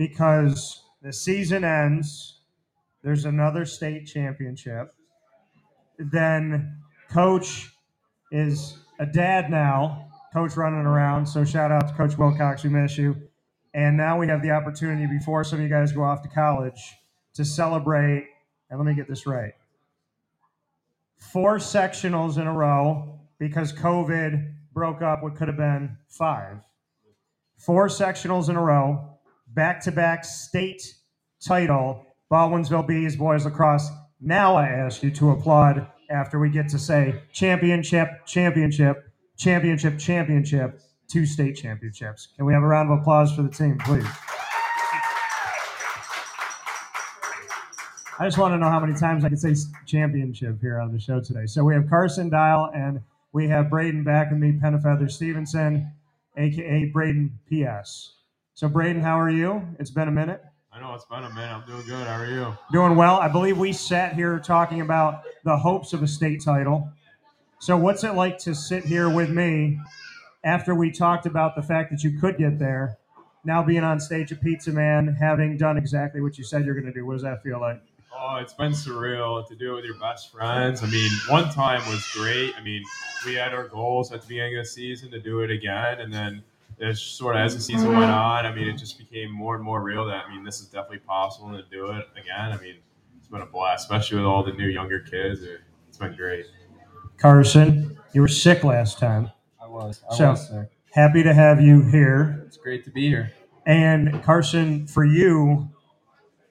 because the season ends, there's another state championship. Then coach is a dad now, coach running around. So shout out to Coach Wilcox, we miss you. And now we have the opportunity before some of you guys go off to college to celebrate. And let me get this right four sectionals in a row because COVID broke up what could have been five. Four sectionals in a row, back to back state title, Baldwinsville Bees boys lacrosse. Now I ask you to applaud after we get to say championship, championship, championship, championship, two state championships. Can we have a round of applause for the team, please? I just want to know how many times I can say championship here on the show today. So we have Carson Dyl and we have Brayden back and me, Penafeather Stevenson, aka Brayden PS. So Brayden, how are you? It's been a minute. I know it's been a minute. I'm doing good. How are you? Doing well. I believe we sat here talking about the hopes of a state title. So what's it like to sit here with me after we talked about the fact that you could get there, now being on stage at Pizza Man, having done exactly what you said you're going to do? What does that feel like? Oh, it's been surreal to do it with your best friends. I mean, one time was great. I mean, we had our goals at the beginning of the season to do it again, and then it's sort of as the season mm-hmm. went on. I mean, it just became more and more real that I mean, this is definitely possible to do it again. I mean, it's been a blast, especially with all the new younger kids. It's been great. Carson, you were sick last time. I was. I So- was, sir. Happy to have you here. It's great to be here. And Carson, for you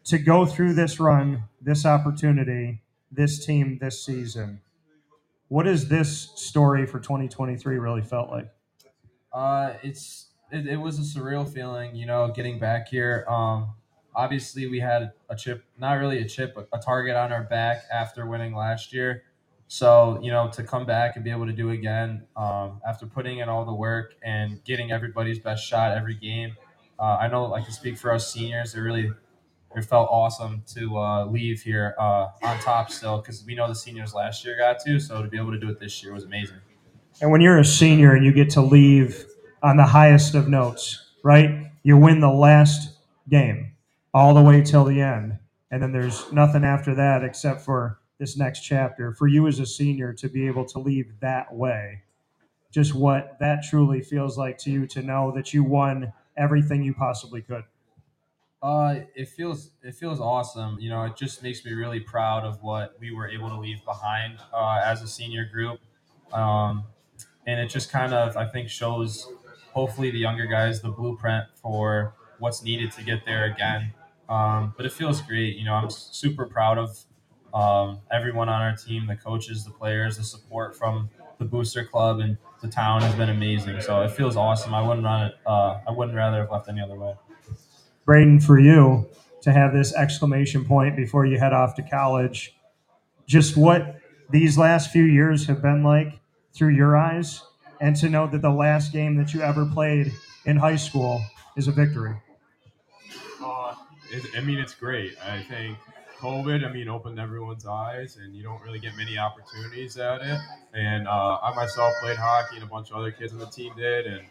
to go through this run, this opportunity, this team this season, what has this story for 2023 really felt like? Uh, it's it, it was a surreal feeling, you know, getting back here. Um, obviously we had a chip, not really a chip, but a target on our back after winning last year. So you know, to come back and be able to do again um, after putting in all the work and getting everybody's best shot every game. Uh, I know, I can speak for us seniors. It really it felt awesome to uh, leave here uh, on top still because we know the seniors last year got to. So to be able to do it this year was amazing. And when you're a senior and you get to leave on the highest of notes, right? You win the last game all the way till the end. And then there's nothing after that except for this next chapter. For you as a senior to be able to leave that way, just what that truly feels like to you to know that you won everything you possibly could. Uh, it feels it feels awesome. You know, it just makes me really proud of what we were able to leave behind uh, as a senior group, um, and it just kind of I think shows hopefully the younger guys the blueprint for what's needed to get there again. Um, but it feels great. You know, I'm super proud of um, everyone on our team, the coaches, the players, the support from the booster club and the town has been amazing. So it feels awesome. I wouldn't run it. Uh, I wouldn't rather have left any other way. Brayden, for you to have this exclamation point before you head off to college, just what these last few years have been like through your eyes, and to know that the last game that you ever played in high school is a victory. Uh, it, I mean, it's great. I think COVID, I mean, opened everyone's eyes, and you don't really get many opportunities at it. And uh, I myself played hockey, and a bunch of other kids on the team did, and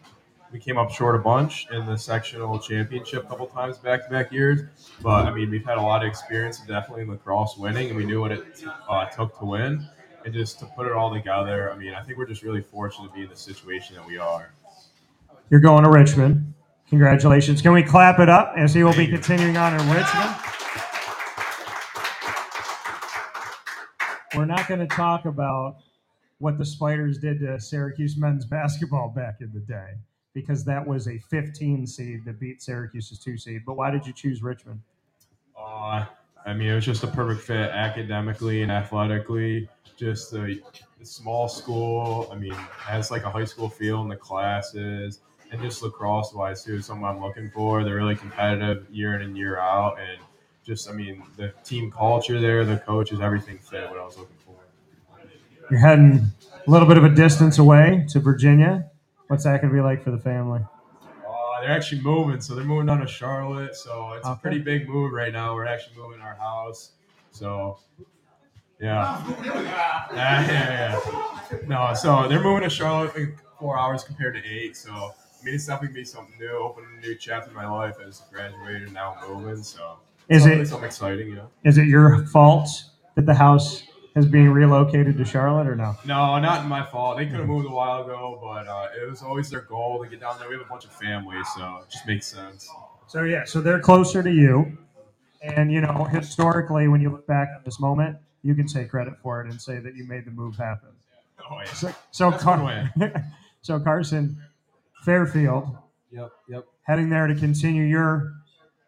we came up short a bunch in the sectional championship a couple times back to back years. But I mean, we've had a lot of experience, definitely in lacrosse winning, and we knew what it uh, took to win. And just to put it all together, I mean, I think we're just really fortunate to be in the situation that we are. You're going to Richmond. Congratulations. Can we clap it up as he will be continuing on in Richmond? We're not going to talk about what the Spiders did to Syracuse men's basketball back in the day because that was a 15 seed that beat Syracuse's two seed. But why did you choose Richmond? Uh, I mean, it was just a perfect fit academically and athletically. Just a, a small school. I mean, has like a high school feel in the classes, and just lacrosse wise too. Something I'm looking for. They're really competitive year in and year out, and just I mean, the team culture there, the coaches, everything fit what I was looking for. You're heading a little bit of a distance away to Virginia. What's that going to be like for the family? Uh, they're actually moving, so they're moving down to Charlotte. So it's Okay. a pretty big move right now. We're actually moving our house. So yeah. yeah, yeah, yeah. No, so they're moving to Charlotte in four hours compared to eight. So I mean, it's definitely be something new, open a new chapter in my life as I graduated and now moving. So Is it something exciting? Yeah. is it your fault that the house is being relocated to Charlotte or no? No, not my fault. They could have moved a while ago, but uh, it was always their goal to get down there. We have a bunch of families, so it just makes sense. So yeah, so they're closer to you, and you know historically, when you look back on this moment, you can take credit for it and say that you made the move happen. Oh, yeah. So, so, Car- so Carson, Fairfield, Yep, yep. heading there to continue your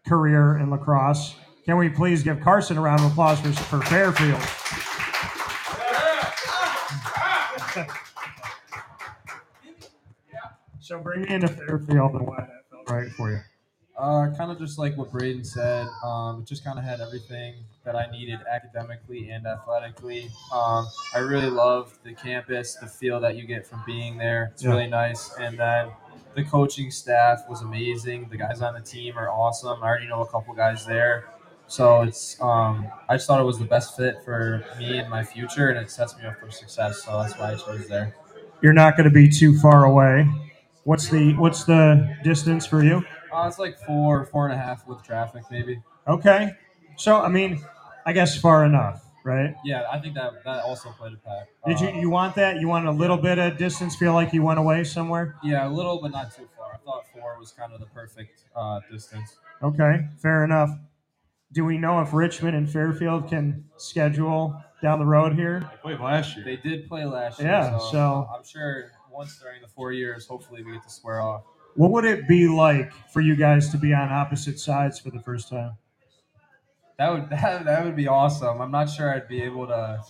career in lacrosse. Can we please give Carson a round of applause for, for Fairfield? So bring me into Fairfield and why that felt right for you. Uh, kind of just like what Brayden said. Um, it just kind of had everything that I needed academically and athletically. Um, I really love the campus, the feel that you get from being there. It's Yeah. really nice. And then the coaching staff was amazing. The guys on the team are awesome. I already know a couple guys there. So it's um, I just thought it was the best fit for me and my future, and it sets me up for success. So that's why I chose there. You're not going to be too far away. What's the what's the distance for you? Uh, it's like four, four and a half with traffic, maybe. Okay. So I mean, I guess far enough, right? Yeah, I think that that also played a part. Did you Uh, you want that? You want a little bit of distance? Feel like you went away somewhere? Yeah, a little, but not too far. I thought four was kind of the perfect uh, distance. Okay, fair enough. Do we know if Richmond and Fairfield can schedule down the road here? I played last year. They did play last year, Yeah, so, so- I'm sure once during the four years, hopefully we get to square off. What would it be like for you guys to be on opposite sides for the first time? That would that, that would be awesome. I'm not sure I'd be able to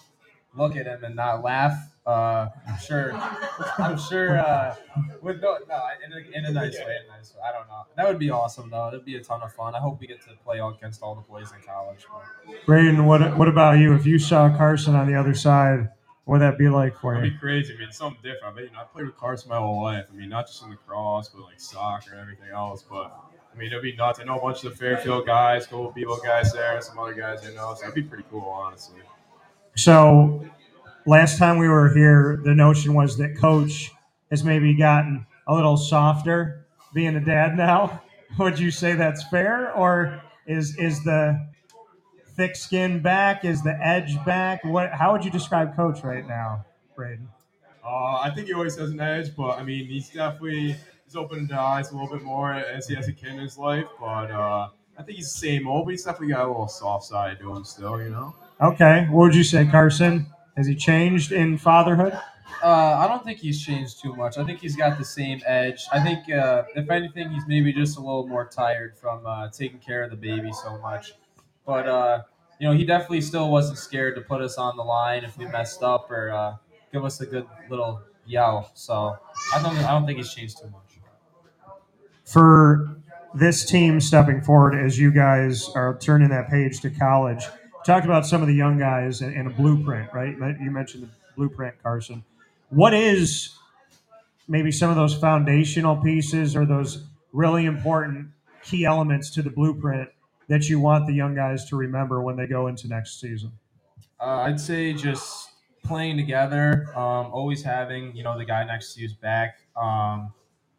look at him and not laugh. Uh, I'm sure. I'm sure. Uh, with no, no, in a, in a nice way. In a nice way. I don't know. That would be awesome, though. It'd be a ton of fun. I hope we get to play all against all the boys in college. but- Brayden, what what about you? If you saw Carson on the other side, what would that be like for you? It'd be crazy. I mean, it's something different. I mean, I played with Carson my whole life. I mean, not just in lacrosse, but like soccer and everything else. But I mean, it'd be nuts. I know a bunch of the Fairfield guys, couple Bevo guys there, some other guys I know. So it'd be pretty cool, honestly. So, last time we were here, the notion was that Coach has maybe gotten a little softer, being a dad now. Would you say that's fair, or is is the thick skin back? Is the edge back? What? How would you describe Coach right now, Brayden? Uh, I think he always has an edge, but I mean, he's definitely he's opened his eyes a little bit more as he has a kid in his life. But uh, I think he's the same old, but he's definitely got a little soft side to him still, you know. Okay, what would you say, Carson? Has he changed in fatherhood? Uh, I don't think he's changed too much. I think he's got the same edge. I think, uh, if anything, he's maybe just a little more tired from uh, taking care of the baby so much. But uh, you know, he definitely still wasn't scared to put us on the line if we messed up or uh, give us a good little yell. So I don't, I don't think he's changed too much. for this team stepping forward as you guys are turning that page to college. Talked about some of the young guys and, and a blueprint, right? You mentioned the blueprint, Carson. What is maybe some of those foundational pieces or those really important key elements to the blueprint that you want the young guys to remember when they go into next season? Uh, I'd say just playing together, um, always having you know the guy next to you's back, um,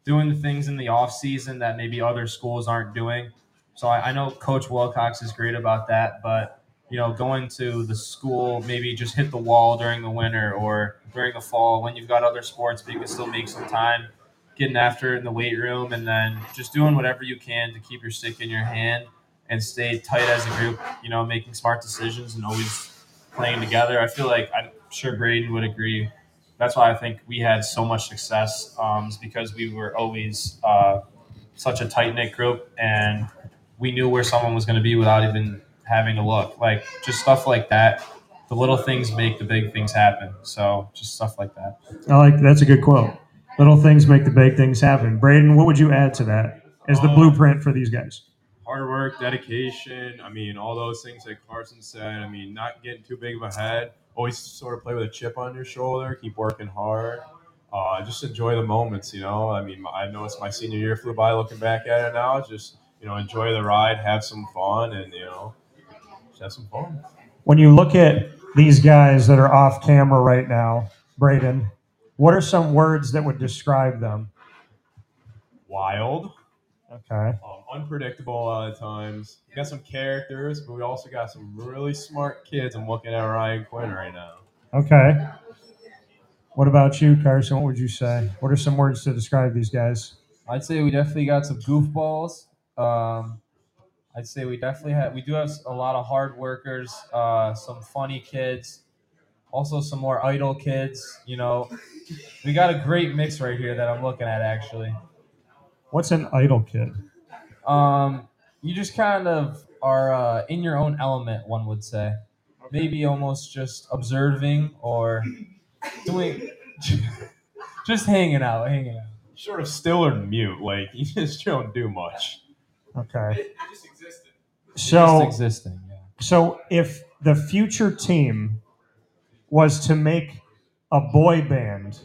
doing the things in the off season that maybe other schools aren't doing. So I, I know Coach Wilcox is great about that, but you know going to the school maybe just hit the wall during the winter or during the fall when you've got other sports, but you can still make some time getting after it in the weight room and then just doing whatever you can to keep your stick in your hand and stay tight as a group. You know, making smart decisions and always playing together. I feel like I'm sure Brayden would agree. That's why I think we had so much success um, is because we were always uh, such a tight knit group and we knew where someone was going to be without even having to look. Like just stuff like that. The little things make the big things happen. So just stuff like that. I like that's a good quote. Little things make the big things happen. Brayden, what would you add to that as the Uh, blueprint for these guys? hard work, dedication. I mean, all those things that Carson said. I mean, not getting too big of a head. Always sort of play with a chip on your shoulder. Keep working hard. Uh, just enjoy the moments. You know, I mean, I noticed my senior year flew by. Looking back at it now, just you know, enjoy the ride, have some fun, and you know, just have some fun. when you look at these guys that are off camera right now, Brayden, what are some words that would describe them? wild, Okay. um, unpredictable a lot of times. We got some characters, but we also got some really smart kids. I'm looking at Ryan Quinn right now. Okay. What about you, Carson? What would you say? What are some words to describe these guys? I'd say we definitely got some goofballs. Um, I'd say we definitely have we do have a lot of hard workers, uh, some funny kids, also some more idle kids. You know, we got a great mix right here that I'm looking at actually. What's an idle kid? Um, you just kind of are uh, in your own element, one would say. Maybe almost just observing or doing, just hanging out, hanging out. Sort of still or mute, like you just don't do much. Okay. just existed. So just existing. Yeah. So if the future team was to make a boy band,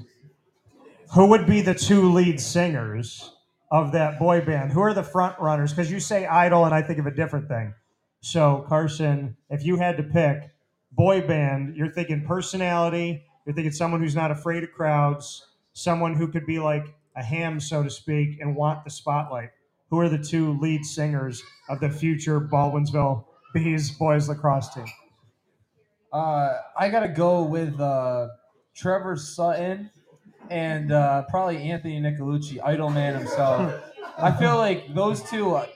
who would be the two lead singers of that boy band? Who are the front runners? Because you say idol, and I think of a different thing. So Carson, if you had to pick boy band, you're thinking personality. You're thinking someone who's not afraid of crowds, someone who could be like a ham, so to speak, and want the spotlight. Who are the two lead singers of the future Baldwinsville Bees boys lacrosse team? Uh, I gotta go with uh, Trevor Sutton and uh, probably Anthony Nicolucci, Idol Man himself. I feel like those two, uh,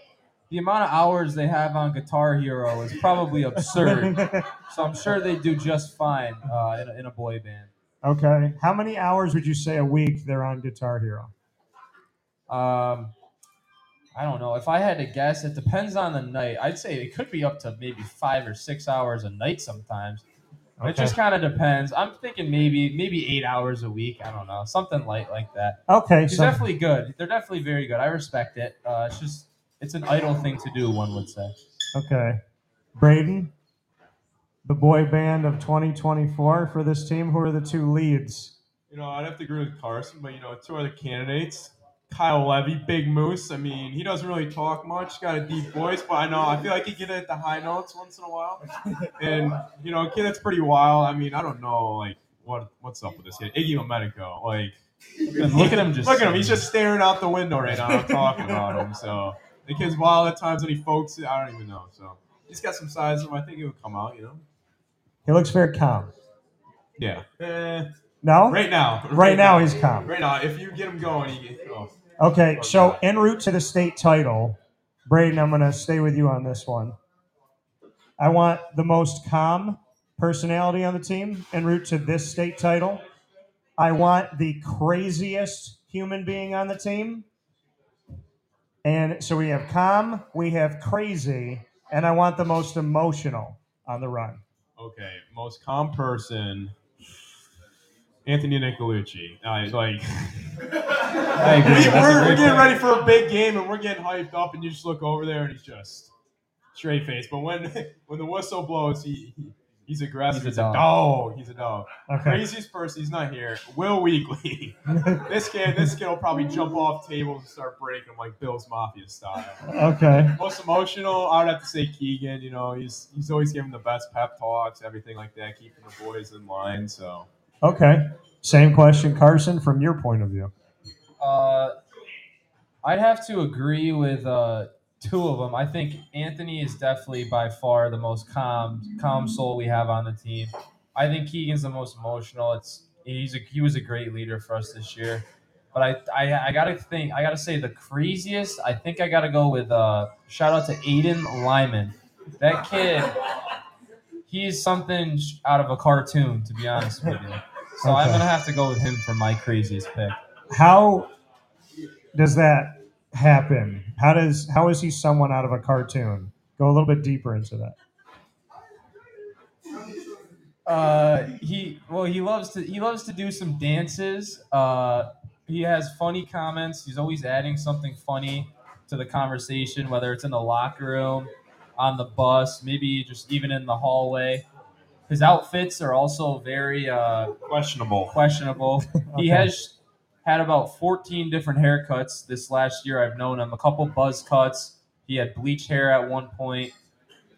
the amount of hours they have on Guitar Hero is probably absurd. so I'm sure they do just fine uh, in, a, in a boy band. okay. How many hours would you say a week they're on Guitar Hero? Um, I don't know. If I had to guess, it depends on the night. I'd say it could be up to maybe five or six hours a night sometimes. It just kind of depends. I'm thinking maybe maybe eight hours a week. I don't know, something light like that. Okay. He's So, definitely good. They're definitely very good. I respect it. Uh, it's just it's an idle thing to do, one would say. okay. Brayden, the boy band of 2024 for this team. Who are the two leads? You know, I'd have to agree with Carson, but you know, two other candidates. Kyle Levy, Big Moose. I mean, he doesn't really talk much. Got a deep voice, but I know I feel like he can hit the high notes once in a while. And you know, a kid that's pretty wild. I mean, I don't know, like what what's up with this kid, Iggy Domenico. Like, Look at him just. look at him. He's just staring out the window right now. I'm talking about him. So the kid's wild at times when he focuses. I don't even know. So he's got some size. of him. I think it would come out. You know. He looks very calm. Yeah. Eh, No? right now. Right now he's calm. Right now, if you get him going, he get. Oh. Okay, so en route to the state title, Brayden, I'm going to stay with you on this one. I want the most calm personality on the team en route to this state title. I want the craziest human being on the team. And so we have calm, we have crazy, and I want the most emotional on the run. Okay, most calm person. Anthony Nicolucci. I like. I agree. We, are we're getting pick. ready for a big game and we're getting hyped up, and you just look over there and he's just straight face. But when when the whistle blows, he, he he's aggressive. He's a He's a dog. He's a dog. Okay. Craziest person. He's not here. Will Weekly. this kid. This kid will probably jump off tables and start breaking them like Bill's Mafia style. okay. Most emotional, I would have to say Keegan. You know, he's he's always giving the best pep talks, everything like that, keeping the boys in line. So Okay. Same question, Carson, from your point of view. Uh, I'd have to agree with uh, two of them. I think Anthony is definitely by far the most calm, calm soul we have on the team. I think Keegan's the most emotional. It's he's a, he was a great leader for us this year. But I, I, I gotta think. I gotta say the craziest. I think I gotta go with uh, shout out to Aiden Lyman. That kid, he's something out of a cartoon. To be honest with you. So I'm gonna have to go with him for my craziest pick. how does that happen? How does how is he someone out of a cartoon? Go a little bit deeper into that. Uh, he well, he loves to he loves to do some dances. Uh, he has funny comments. He's always adding something funny to the conversation, whether it's in the locker room, on the bus, maybe just even in the hallway. His outfits are also very uh, questionable. questionable. He has had about 14 different haircuts this last year. I've known him. A couple buzz cuts. He had bleached hair at one point.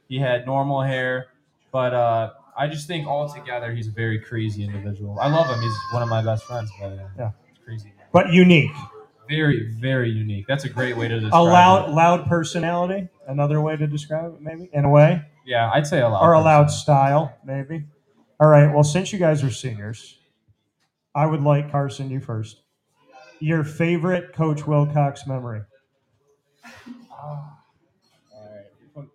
He had normal hair. But uh, I just think altogether he's a very crazy individual. I love him. He's one of my best friends. But uh, Yeah. it's crazy. But unique. very very unique. That's a great way to describe A loud, it. loud personality. Another way to describe it, maybe in a way, Yeah, I'd say a loud. or a loud person. style, maybe. All right. Well, since you guys are seniors, I would like Carson you first. Your favorite Coach Wilcox memory? All right. Put,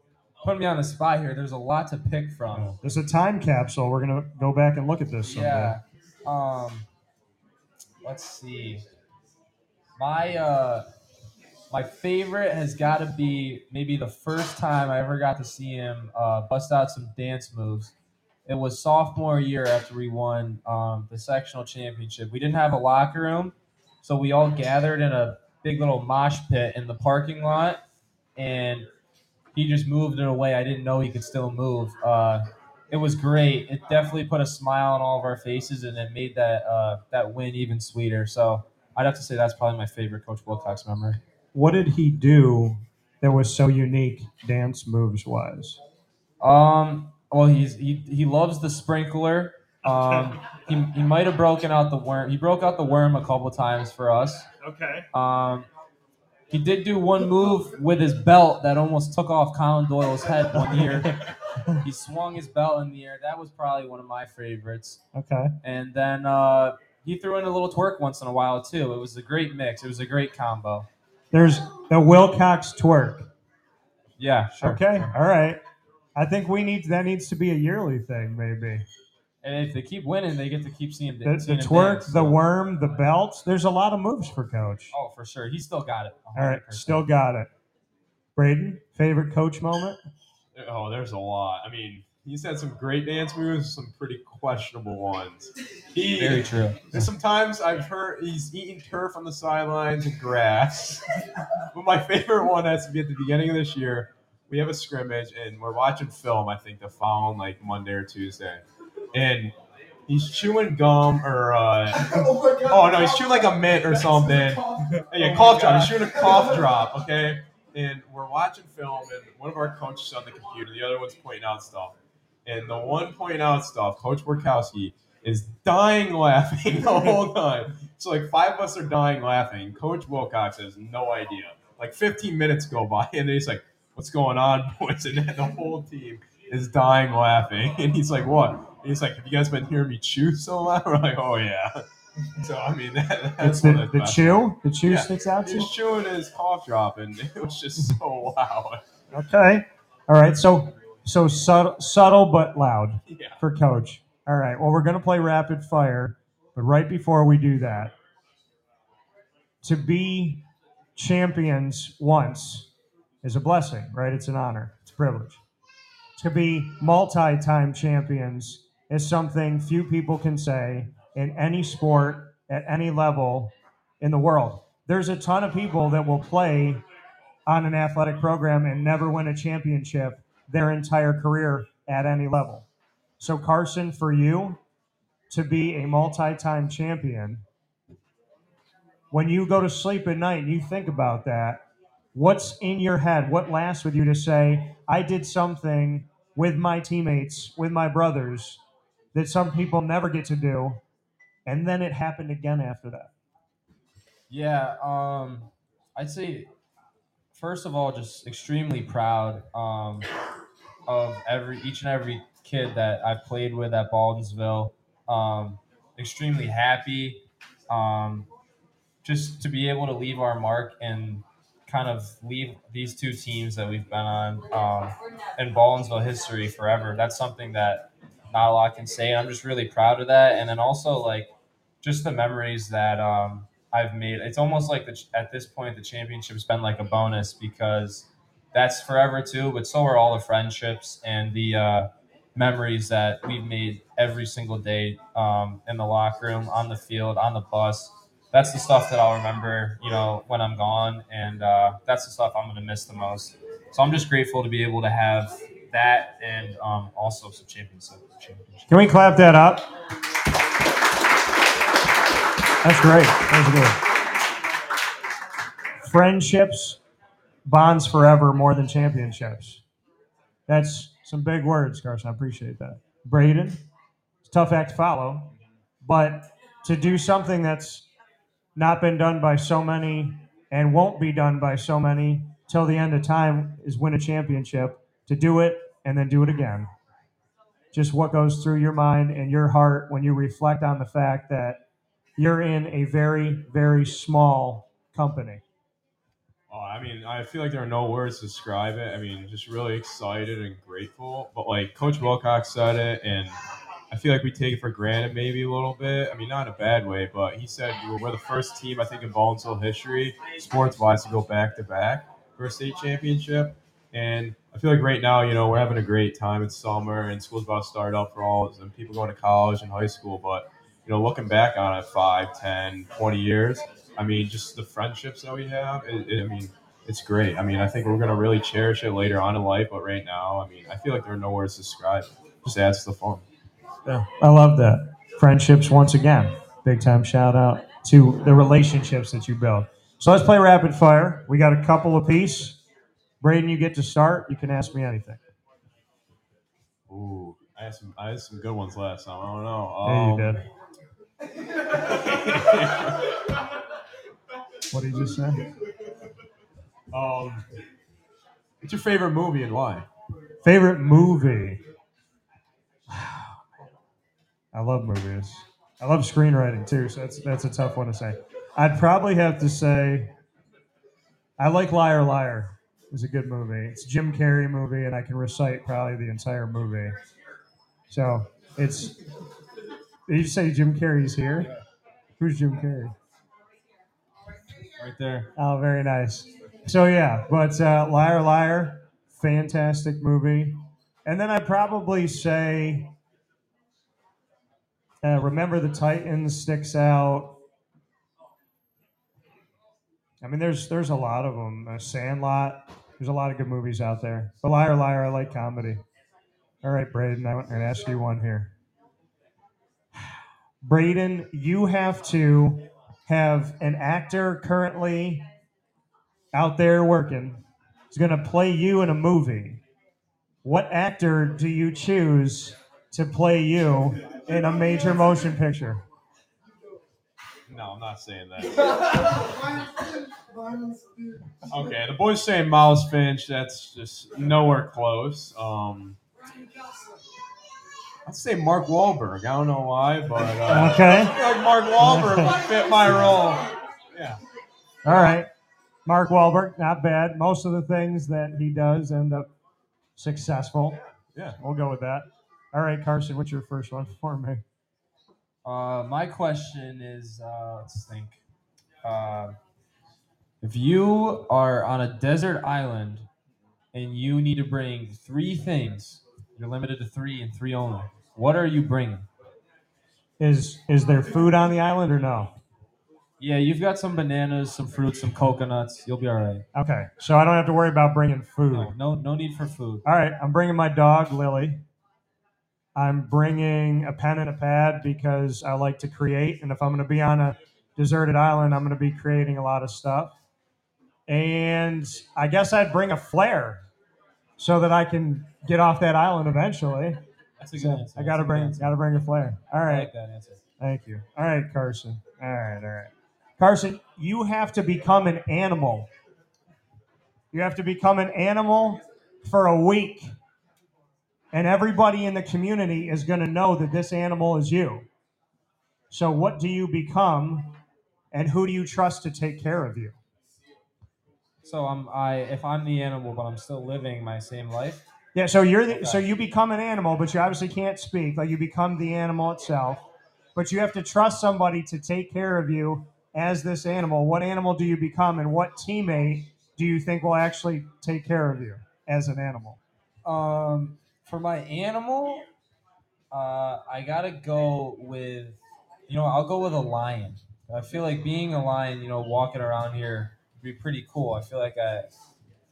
put me on the spot here. There's a lot to pick from. There's a time capsule. We're gonna go back and look at this someday. Yeah. Um. Let's see. My uh, my favorite has got to be maybe the first time I ever got to see him uh, bust out some dance moves. It was sophomore year after we won um, the sectional championship. We didn't have a locker room, so we all gathered in a big little mosh pit in the parking lot, and he just moved in a way I didn't know he could still move. Uh, it was great. It definitely put a smile on all of our faces, and it made that uh, that win even sweeter. So I'd have to say that's probably my favorite Coach Wilcox memory. What did he do that was so unique, dance moves wise? Um, well, he's he, he loves the sprinkler. Um, he, he might have broken out the worm. He broke out the worm a couple times for us. Okay. Um, he did do one move with his belt that almost took off Colin Doyle's head one year. he swung his belt in the air. That was probably one of my favorites. Okay. And then uh, he threw in a little twerk once in a while too. It was a great mix. It was a great combo. There's the Wilcox twerk. Yeah, sure. Okay. All right. I think we need that needs to be a yearly thing, maybe. And if they keep winning, they get to keep seeing The, the twerk, dance, the so- worm, the belt. There's a lot of moves for Coach. Oh, for sure. He still got it. All right. 100%. Still got it. Brayden, favorite Coach moment? Oh, there's a lot. I mean, he's had some great dance moves, some pretty questionable ones. He, Very true. And sometimes I've heard he's eating turf on the sidelines and grass. but my favorite one has to be at the beginning of this year. We have a scrimmage and we're watching film, I think, the following like Monday or Tuesday. And he's chewing gum or uh, oh no, he's chewing like a mint or something. Yeah, cough drop. He's shooting a cough drop, okay? And we're watching film, and one of our coaches is on the computer, the other one's pointing out stuff. And the one pointing out stuff, Coach Workowski, is dying laughing the whole time. So like five of us are dying laughing. Coach Wilcox has no idea. Like 15 minutes go by, and he's like, "What's going on, boys?" And then the whole team is dying laughing, and he's like, "What?" And he's like, "Have you guys been hearing me chew so loud?" We're like, "Oh yeah." So I mean, that, that's the, the chew. The chew Yeah. sticks out to. He's chewing his cough drop, and it was just so loud. Okay. All right. So so subtle, subtle but loud Yeah. for Coach. All right. Well, we're gonna play rapid fire, but right before we do that, to be champions once is a blessing, right? It's an honor. It's a privilege. To be multi-time champions is something few people can say in any sport at any level in the world. There's a ton of people that will play on an athletic program and never win a championship their entire career at any level. So, Carson, for you to be a multi time champion, when you go to sleep at night and you think about that, what's in your head? What lasts with you to say, I did something with my teammates, with my brothers, that some people never get to do, and then it happened again after that? Yeah, um, I'd say first of all, just extremely proud um, of every each and every kid that I've played with at Baldwinsville. Um, extremely happy, um, just to be able to leave our mark and kind of leave these two teams that we've been on um, in Baldwinsville history forever. That's something that not a lot can say. I'm just really proud of that, and then also like just the memories that um, I've made. It's almost like the, at this point the championship's been like a bonus because that's forever too. But so are all the friendships and the uh, memories that we've made every single day um, in the locker room, on the field, on the bus. That's the stuff that I'll remember, you know, when I'm gone, and uh, that's the stuff I'm gonna miss the most. So I'm just grateful to be able to have that and um, also some championship. championship. Can we clap that up? That's great. That's good. Friendships, bonds forever more than championships. That's some big words, Carson. I appreciate that. Brayden, it's a tough act to follow, but to do something that's not been done by so many and won't be done by so many till the end of time is win a championship to do it and then do it again. Just what goes through your mind and your heart when you reflect on the fact that you're in a very, very small company. Oh, I mean, I feel like there are no words to describe it. I mean, just really excited and grateful. But like Coach Wilcox said it, and I feel like we take it for granted maybe a little bit. I mean, not in a bad way, but he said we're the first team I think in Baldwinsville history, sports-wise, to go back to back for a state championship. And I feel like right now, you know, we're having a great time. It's summer and school's about to start up for all and people going to college and high school. But you know, looking back on it, five, 10, 20 years, I mean, just the friendships that we have. It, it, I mean, it's great. I mean, I think we're gonna really cherish it later on in life. But right now, I mean, I feel like there are no words to describe. It. Just adds to the fun. Yeah, I love that. Friendships, once again, big time shout out to the relationships that you build. So let's play rapid fire. We got a couple apiece. Brayden, you get to start. You can ask me anything. Ooh, I had some, I had some good ones last time. I don't know. Yeah, you Um, did. What did you just say? um, what's your favorite movie and why? Favorite movie? I love movies. I love screenwriting too, so that's that's a tough one to say. I'd probably have to say I like Liar Liar. It's a good movie. It's a Jim Carrey movie, and I can recite probably the entire movie. So it's. Did you say Jim Carrey's here? Who's Jim Carrey? Right there. Oh, very nice. So yeah, but uh, Liar Liar, fantastic movie. And then I'd probably say, uh, Remember the Titans sticks out. I mean, there's there's a lot of them. Uh, Sandlot. There's a lot of good movies out there. But Liar Liar, I like comedy. All right, Brayden, I'm going to ask you one here. Brayden, you have to have an actor currently out there working is going to play you in a movie. What actor do you choose to play you in a major motion picture? No, I'm not saying that. Okay, the boys saying Miles Finch. That's just nowhere close. Um, I'd say Mark Wahlberg. I don't know why, but uh, Okay. I feel like Mark Wahlberg would fit my role. Yeah. All right. Mark Wahlberg, not bad. Most of the things that he does end up successful. Yeah. We'll go with that. All right, Carson, what's your first one for me? Uh, my question is, uh, let's think. Uh, if you are on a desert island and you need to bring three things, you're limited to three and three only. What are you bringing? Is is there food on the island or no? Yeah, you've got some bananas, some fruits, some coconuts. You'll be all right. Okay, so I don't have to worry about bringing food. No, no, no need for food. All right, I'm bringing my dog Lily. I'm bringing a pen and a pad because I like to create, and if I'm going to be on a deserted island, I'm going to be creating a lot of stuff. And I guess I'd bring a flare so that I can get off that island eventually. That's a good So answer. I got to That's a good bring, answer. got to bring a flare. All right. I like that answer. thank you. All right, Carson. All right, all right, Carson. You have to become an animal. You have to become an animal for a week and everybody in the community is going to know that this animal is you. So, what do you become, and who do you trust to take care of you? So I'm I if I'm the animal, but I'm still living my same life. Yeah, so you're the, so you become an animal, but you obviously can't speak. Like you become the animal itself, but you have to trust somebody to take care of you as this animal. What animal do you become, and what teammate do you think will actually take care of you as an animal? Um, for my animal, uh, I gotta go with, you know, I'll go with a lion. I feel like being a lion, you know, walking around here would be pretty cool. I feel like I,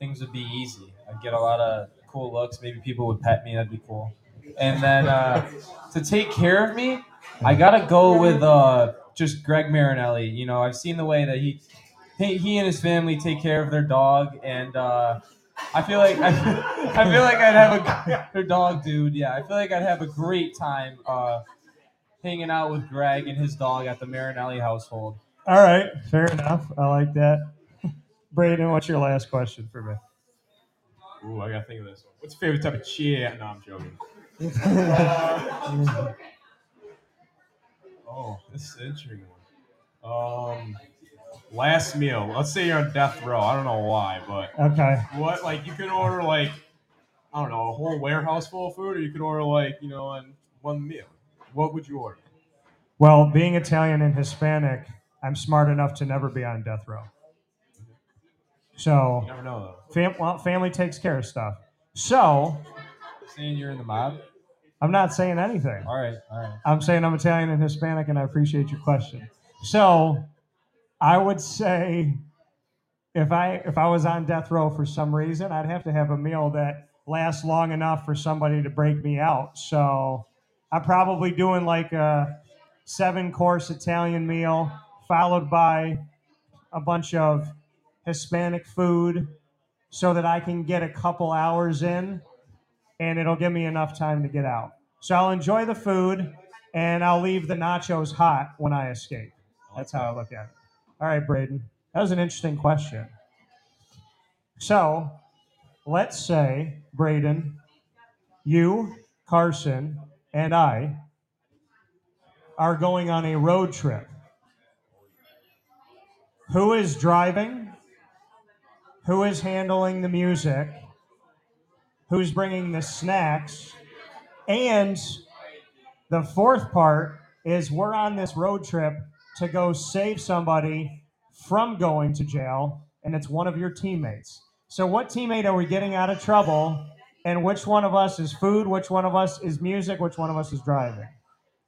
things would be easy. I'd get a lot of cool looks. Maybe people would pet me. That'd be cool. And then uh, to take care of me, I gotta go with uh, just Greg Marinelli. You know, I've seen the way that he, he, and his family take care of their dog, and uh, I feel like I, I feel like I'd have a their dog, dude. Yeah, I feel like I'd have a great time uh, hanging out with Greg and his dog at the Marinelli household. All right, fair enough. I like that. Brayden, what's your last question for me? Ooh, I gotta think of this one. What's your favorite type of cheer? No, I'm joking. Oh, this is an interesting one. Um, last meal. Let's say you're on death row. I don't know why, but okay. what? Like you can order like I don't know a whole warehouse full of food, or you could order like you know on one meal. What would you order? Well, being Italian and Hispanic, I'm smart enough to never be on death row. So, You never know though. fam- well, family takes care of stuff. So, Saying you're in the mob. I'm not saying anything. All right, all right. I'm saying I'm Italian and Hispanic, and I appreciate your question. So, I would say if I if I was on death row for some reason, I'd have to have a meal that lasts long enough for somebody to break me out. So, I'm probably doing like a seven course Italian meal, followed by a bunch of Hispanic food, so that I can get a couple hours in, and it'll give me enough time to get out. So I'll enjoy the food and I'll leave the nachos hot when I escape. That's how I look at it. All right, Brayden. That was an interesting question. So let's say, Brayden, you, Carson, and I are going on a road trip. Who is driving? Who is handling the music? Who's bringing the snacks? And the fourth part is we're on this road trip to go save somebody from going to jail, and it's one of your teammates. So, what teammate are we getting out of trouble? And which one of us is food? Which one of us is music? Which one of us is driving?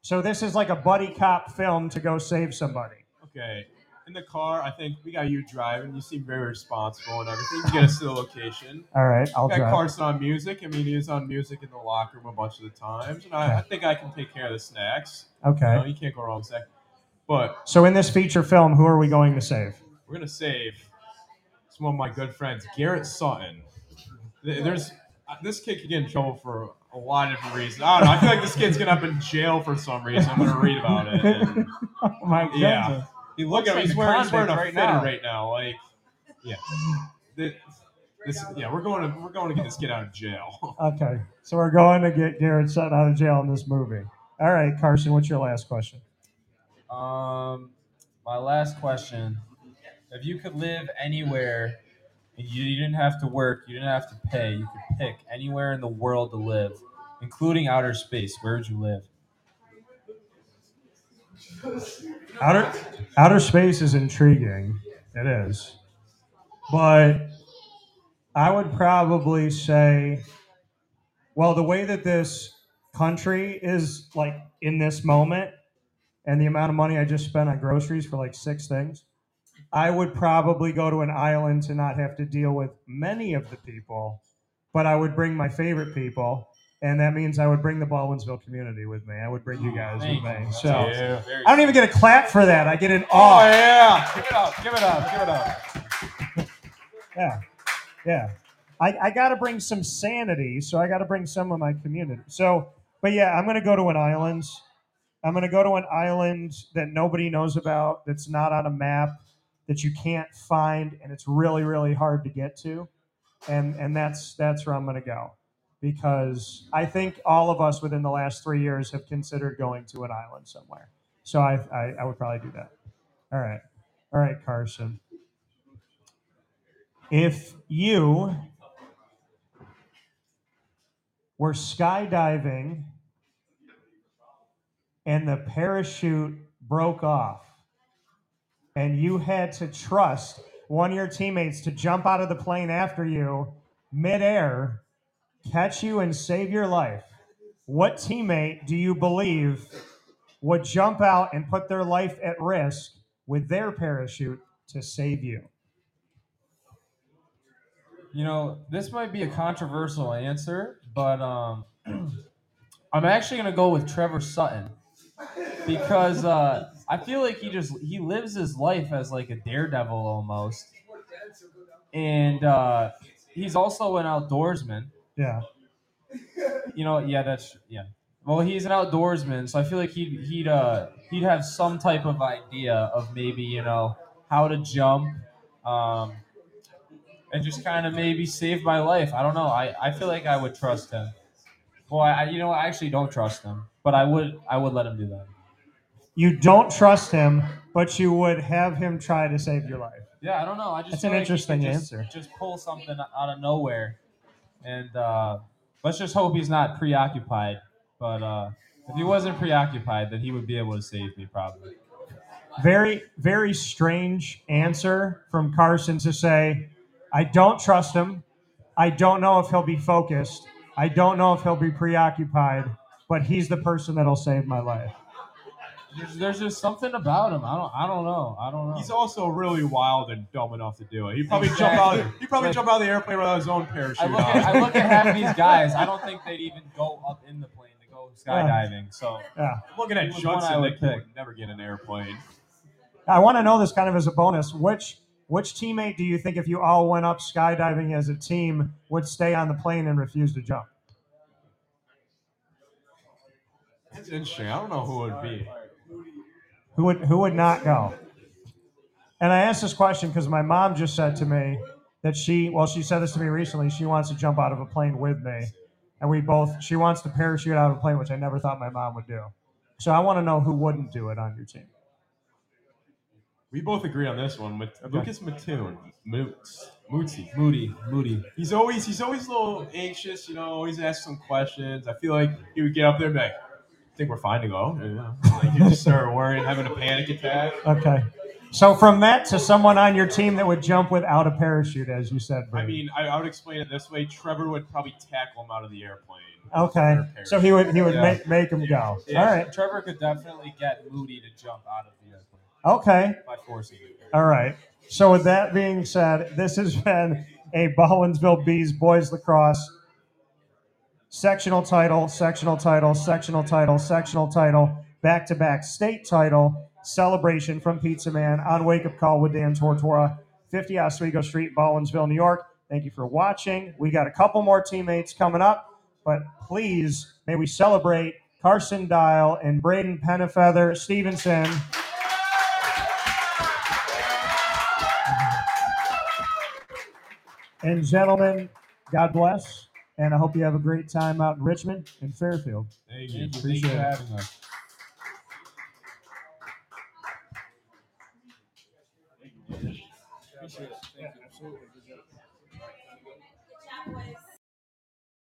So, this is like a buddy cop film to go save somebody. Okay. In the car, I think we got you driving. You seem very responsible and everything. You get us to the location. All right, I'll We got drive. Carson on music. I mean, he was on music in the locker room a bunch of the times, and I, I think I can take care of the snacks. You, know, Okay. you can't go wrong with that. But So, in this feature film, who are we going to save? we're gonna save some of my good friends, Garrett Sutton. There's uh, this kid could get in trouble for a lot of different reasons. I don't know. I feel like this kid's gonna up in jail for some reason. I'm gonna read about it. And oh my goodness. Yeah. He look at him. He's wearing, he's wearing a convict fitted right now. right now. Like, yeah. Th- This, yeah, we're going to we're going to get this kid out of jail. Okay, so we're going to get Garrett Sutton out of jail in this movie. All right, Carson, what's your last question? Um, my last question: If you could live anywhere, and you, you didn't have to work, you didn't have to pay, you could pick anywhere in the world to live, including outer space. Where would you live? Outer outer space is intriguing. It is, but I would probably say, well, the way that this country is like in this moment, and the amount of money I just spent on groceries for like six things, I would probably go to an island to not have to deal with many of the people, but I would bring my favorite people. And that means I would bring the Baldwinsville community with me. I would bring you oh, guys Thank with me. you. So. Yeah. I don't even get a clap for that. I get an Oh yeah! Give it up! Give it up! Give it up! Yeah, yeah. I, I got to bring some sanity, so I got to bring some of my community. So, but yeah, I'm gonna go to an island. I'm gonna go to an island that nobody knows about, that's not on a map, that you can't find, and it's really, really hard to get to. And and that's that's where I'm gonna go, because I think all of us within the last three years have considered going to an island somewhere. So I I, I would probably do that. All right, all right, Carson. If you were skydiving and the parachute broke off and you had to trust one of your teammates to jump out of the plane after you midair, catch you, and save your life, what teammate do you believe would jump out and put their life at risk with their parachute to save you? You know, this might be a controversial answer, but um, I'm actually gonna go with Trevor Sutton because uh, I feel like he just he lives his life as like a daredevil almost, and uh, he's also an outdoorsman. Yeah. You know, yeah, that's yeah. Well, he's an outdoorsman, so I feel like he'd he'd uh he'd have some type of idea of maybe you know how to jump, um, and just kind of maybe save my life. I don't know. I, I feel like I would trust him. Well, I, I you know I actually don't trust him, but I would I would let him do that. You don't trust him, but you would have him try to save your life. Yeah, I don't know. I just That's feel an like he could interesting just, answer. Just pull something out of nowhere, and uh, let's just hope he's not preoccupied. But uh, if he wasn't preoccupied, then he would be able to save me probably. Very, very strange answer from Carson to say, I don't trust him. I don't know if he'll be focused. I don't know if he'll be preoccupied, but he's the person that'll save my life. There's, there's just something about him. I don't I don't know. I don't know. He's also really wild and dumb enough to do it. He'd probably jump out. He'd probably Like- jump out of the airplane without his own parachute I look, at, I look at half of these guys. I don't think they'd even go up in the plane to go skydiving. So Yeah. Looking at He was one I Judson, would that would never get an airplane. I want to know this kind of as a bonus. Which which teammate do you think, if you all went up skydiving as a team, would stay on the plane and refuse to jump? It's interesting. I don't know who it would be. Who would who would not go? And I asked this question because my mom just said to me that she well she said this to me recently. She wants to jump out of a plane with me, and we both she wants to parachute out of a plane, which I never thought my mom would do. So I want to know who wouldn't do it on your team. We both agree on this one with Okay. Lucas Mattoon, Moots, Mootsy. Moody, Moody. He's always he's always a little anxious, you know, always asks some questions. I feel like he would get up there and be like, I think we're fine to go. Yeah. Like he just start worrying, having a panic attack. Okay. So from that to someone on your team that would jump without a parachute, as you said. I mean, I, I would explain it this way: Trevor would probably tackle him out of the airplane. Okay. So he would he would Yeah. make make him go. Yeah, All right. Trevor could definitely get Moody to jump out of the airplane Okay. by forcing it. All right. So with that being said, this has been a Baldwinsville Bees boys lacrosse sectional title, sectional title, sectional title, sectional title, back to back state title celebration from Pizza Man on Wake Up Call with Dan Tortora, 50 Oswego Street, Baldwinsville, New York. Thank you for watching. We got a couple more teammates coming up, but please may we celebrate Carson Dyl and Brayden Penafeather Stevenson. And gentlemen, God bless and I hope you have a great time out in Richmond and Fairfield. Thank you. Appreciate Thank you for having us. Thank you. Thank you.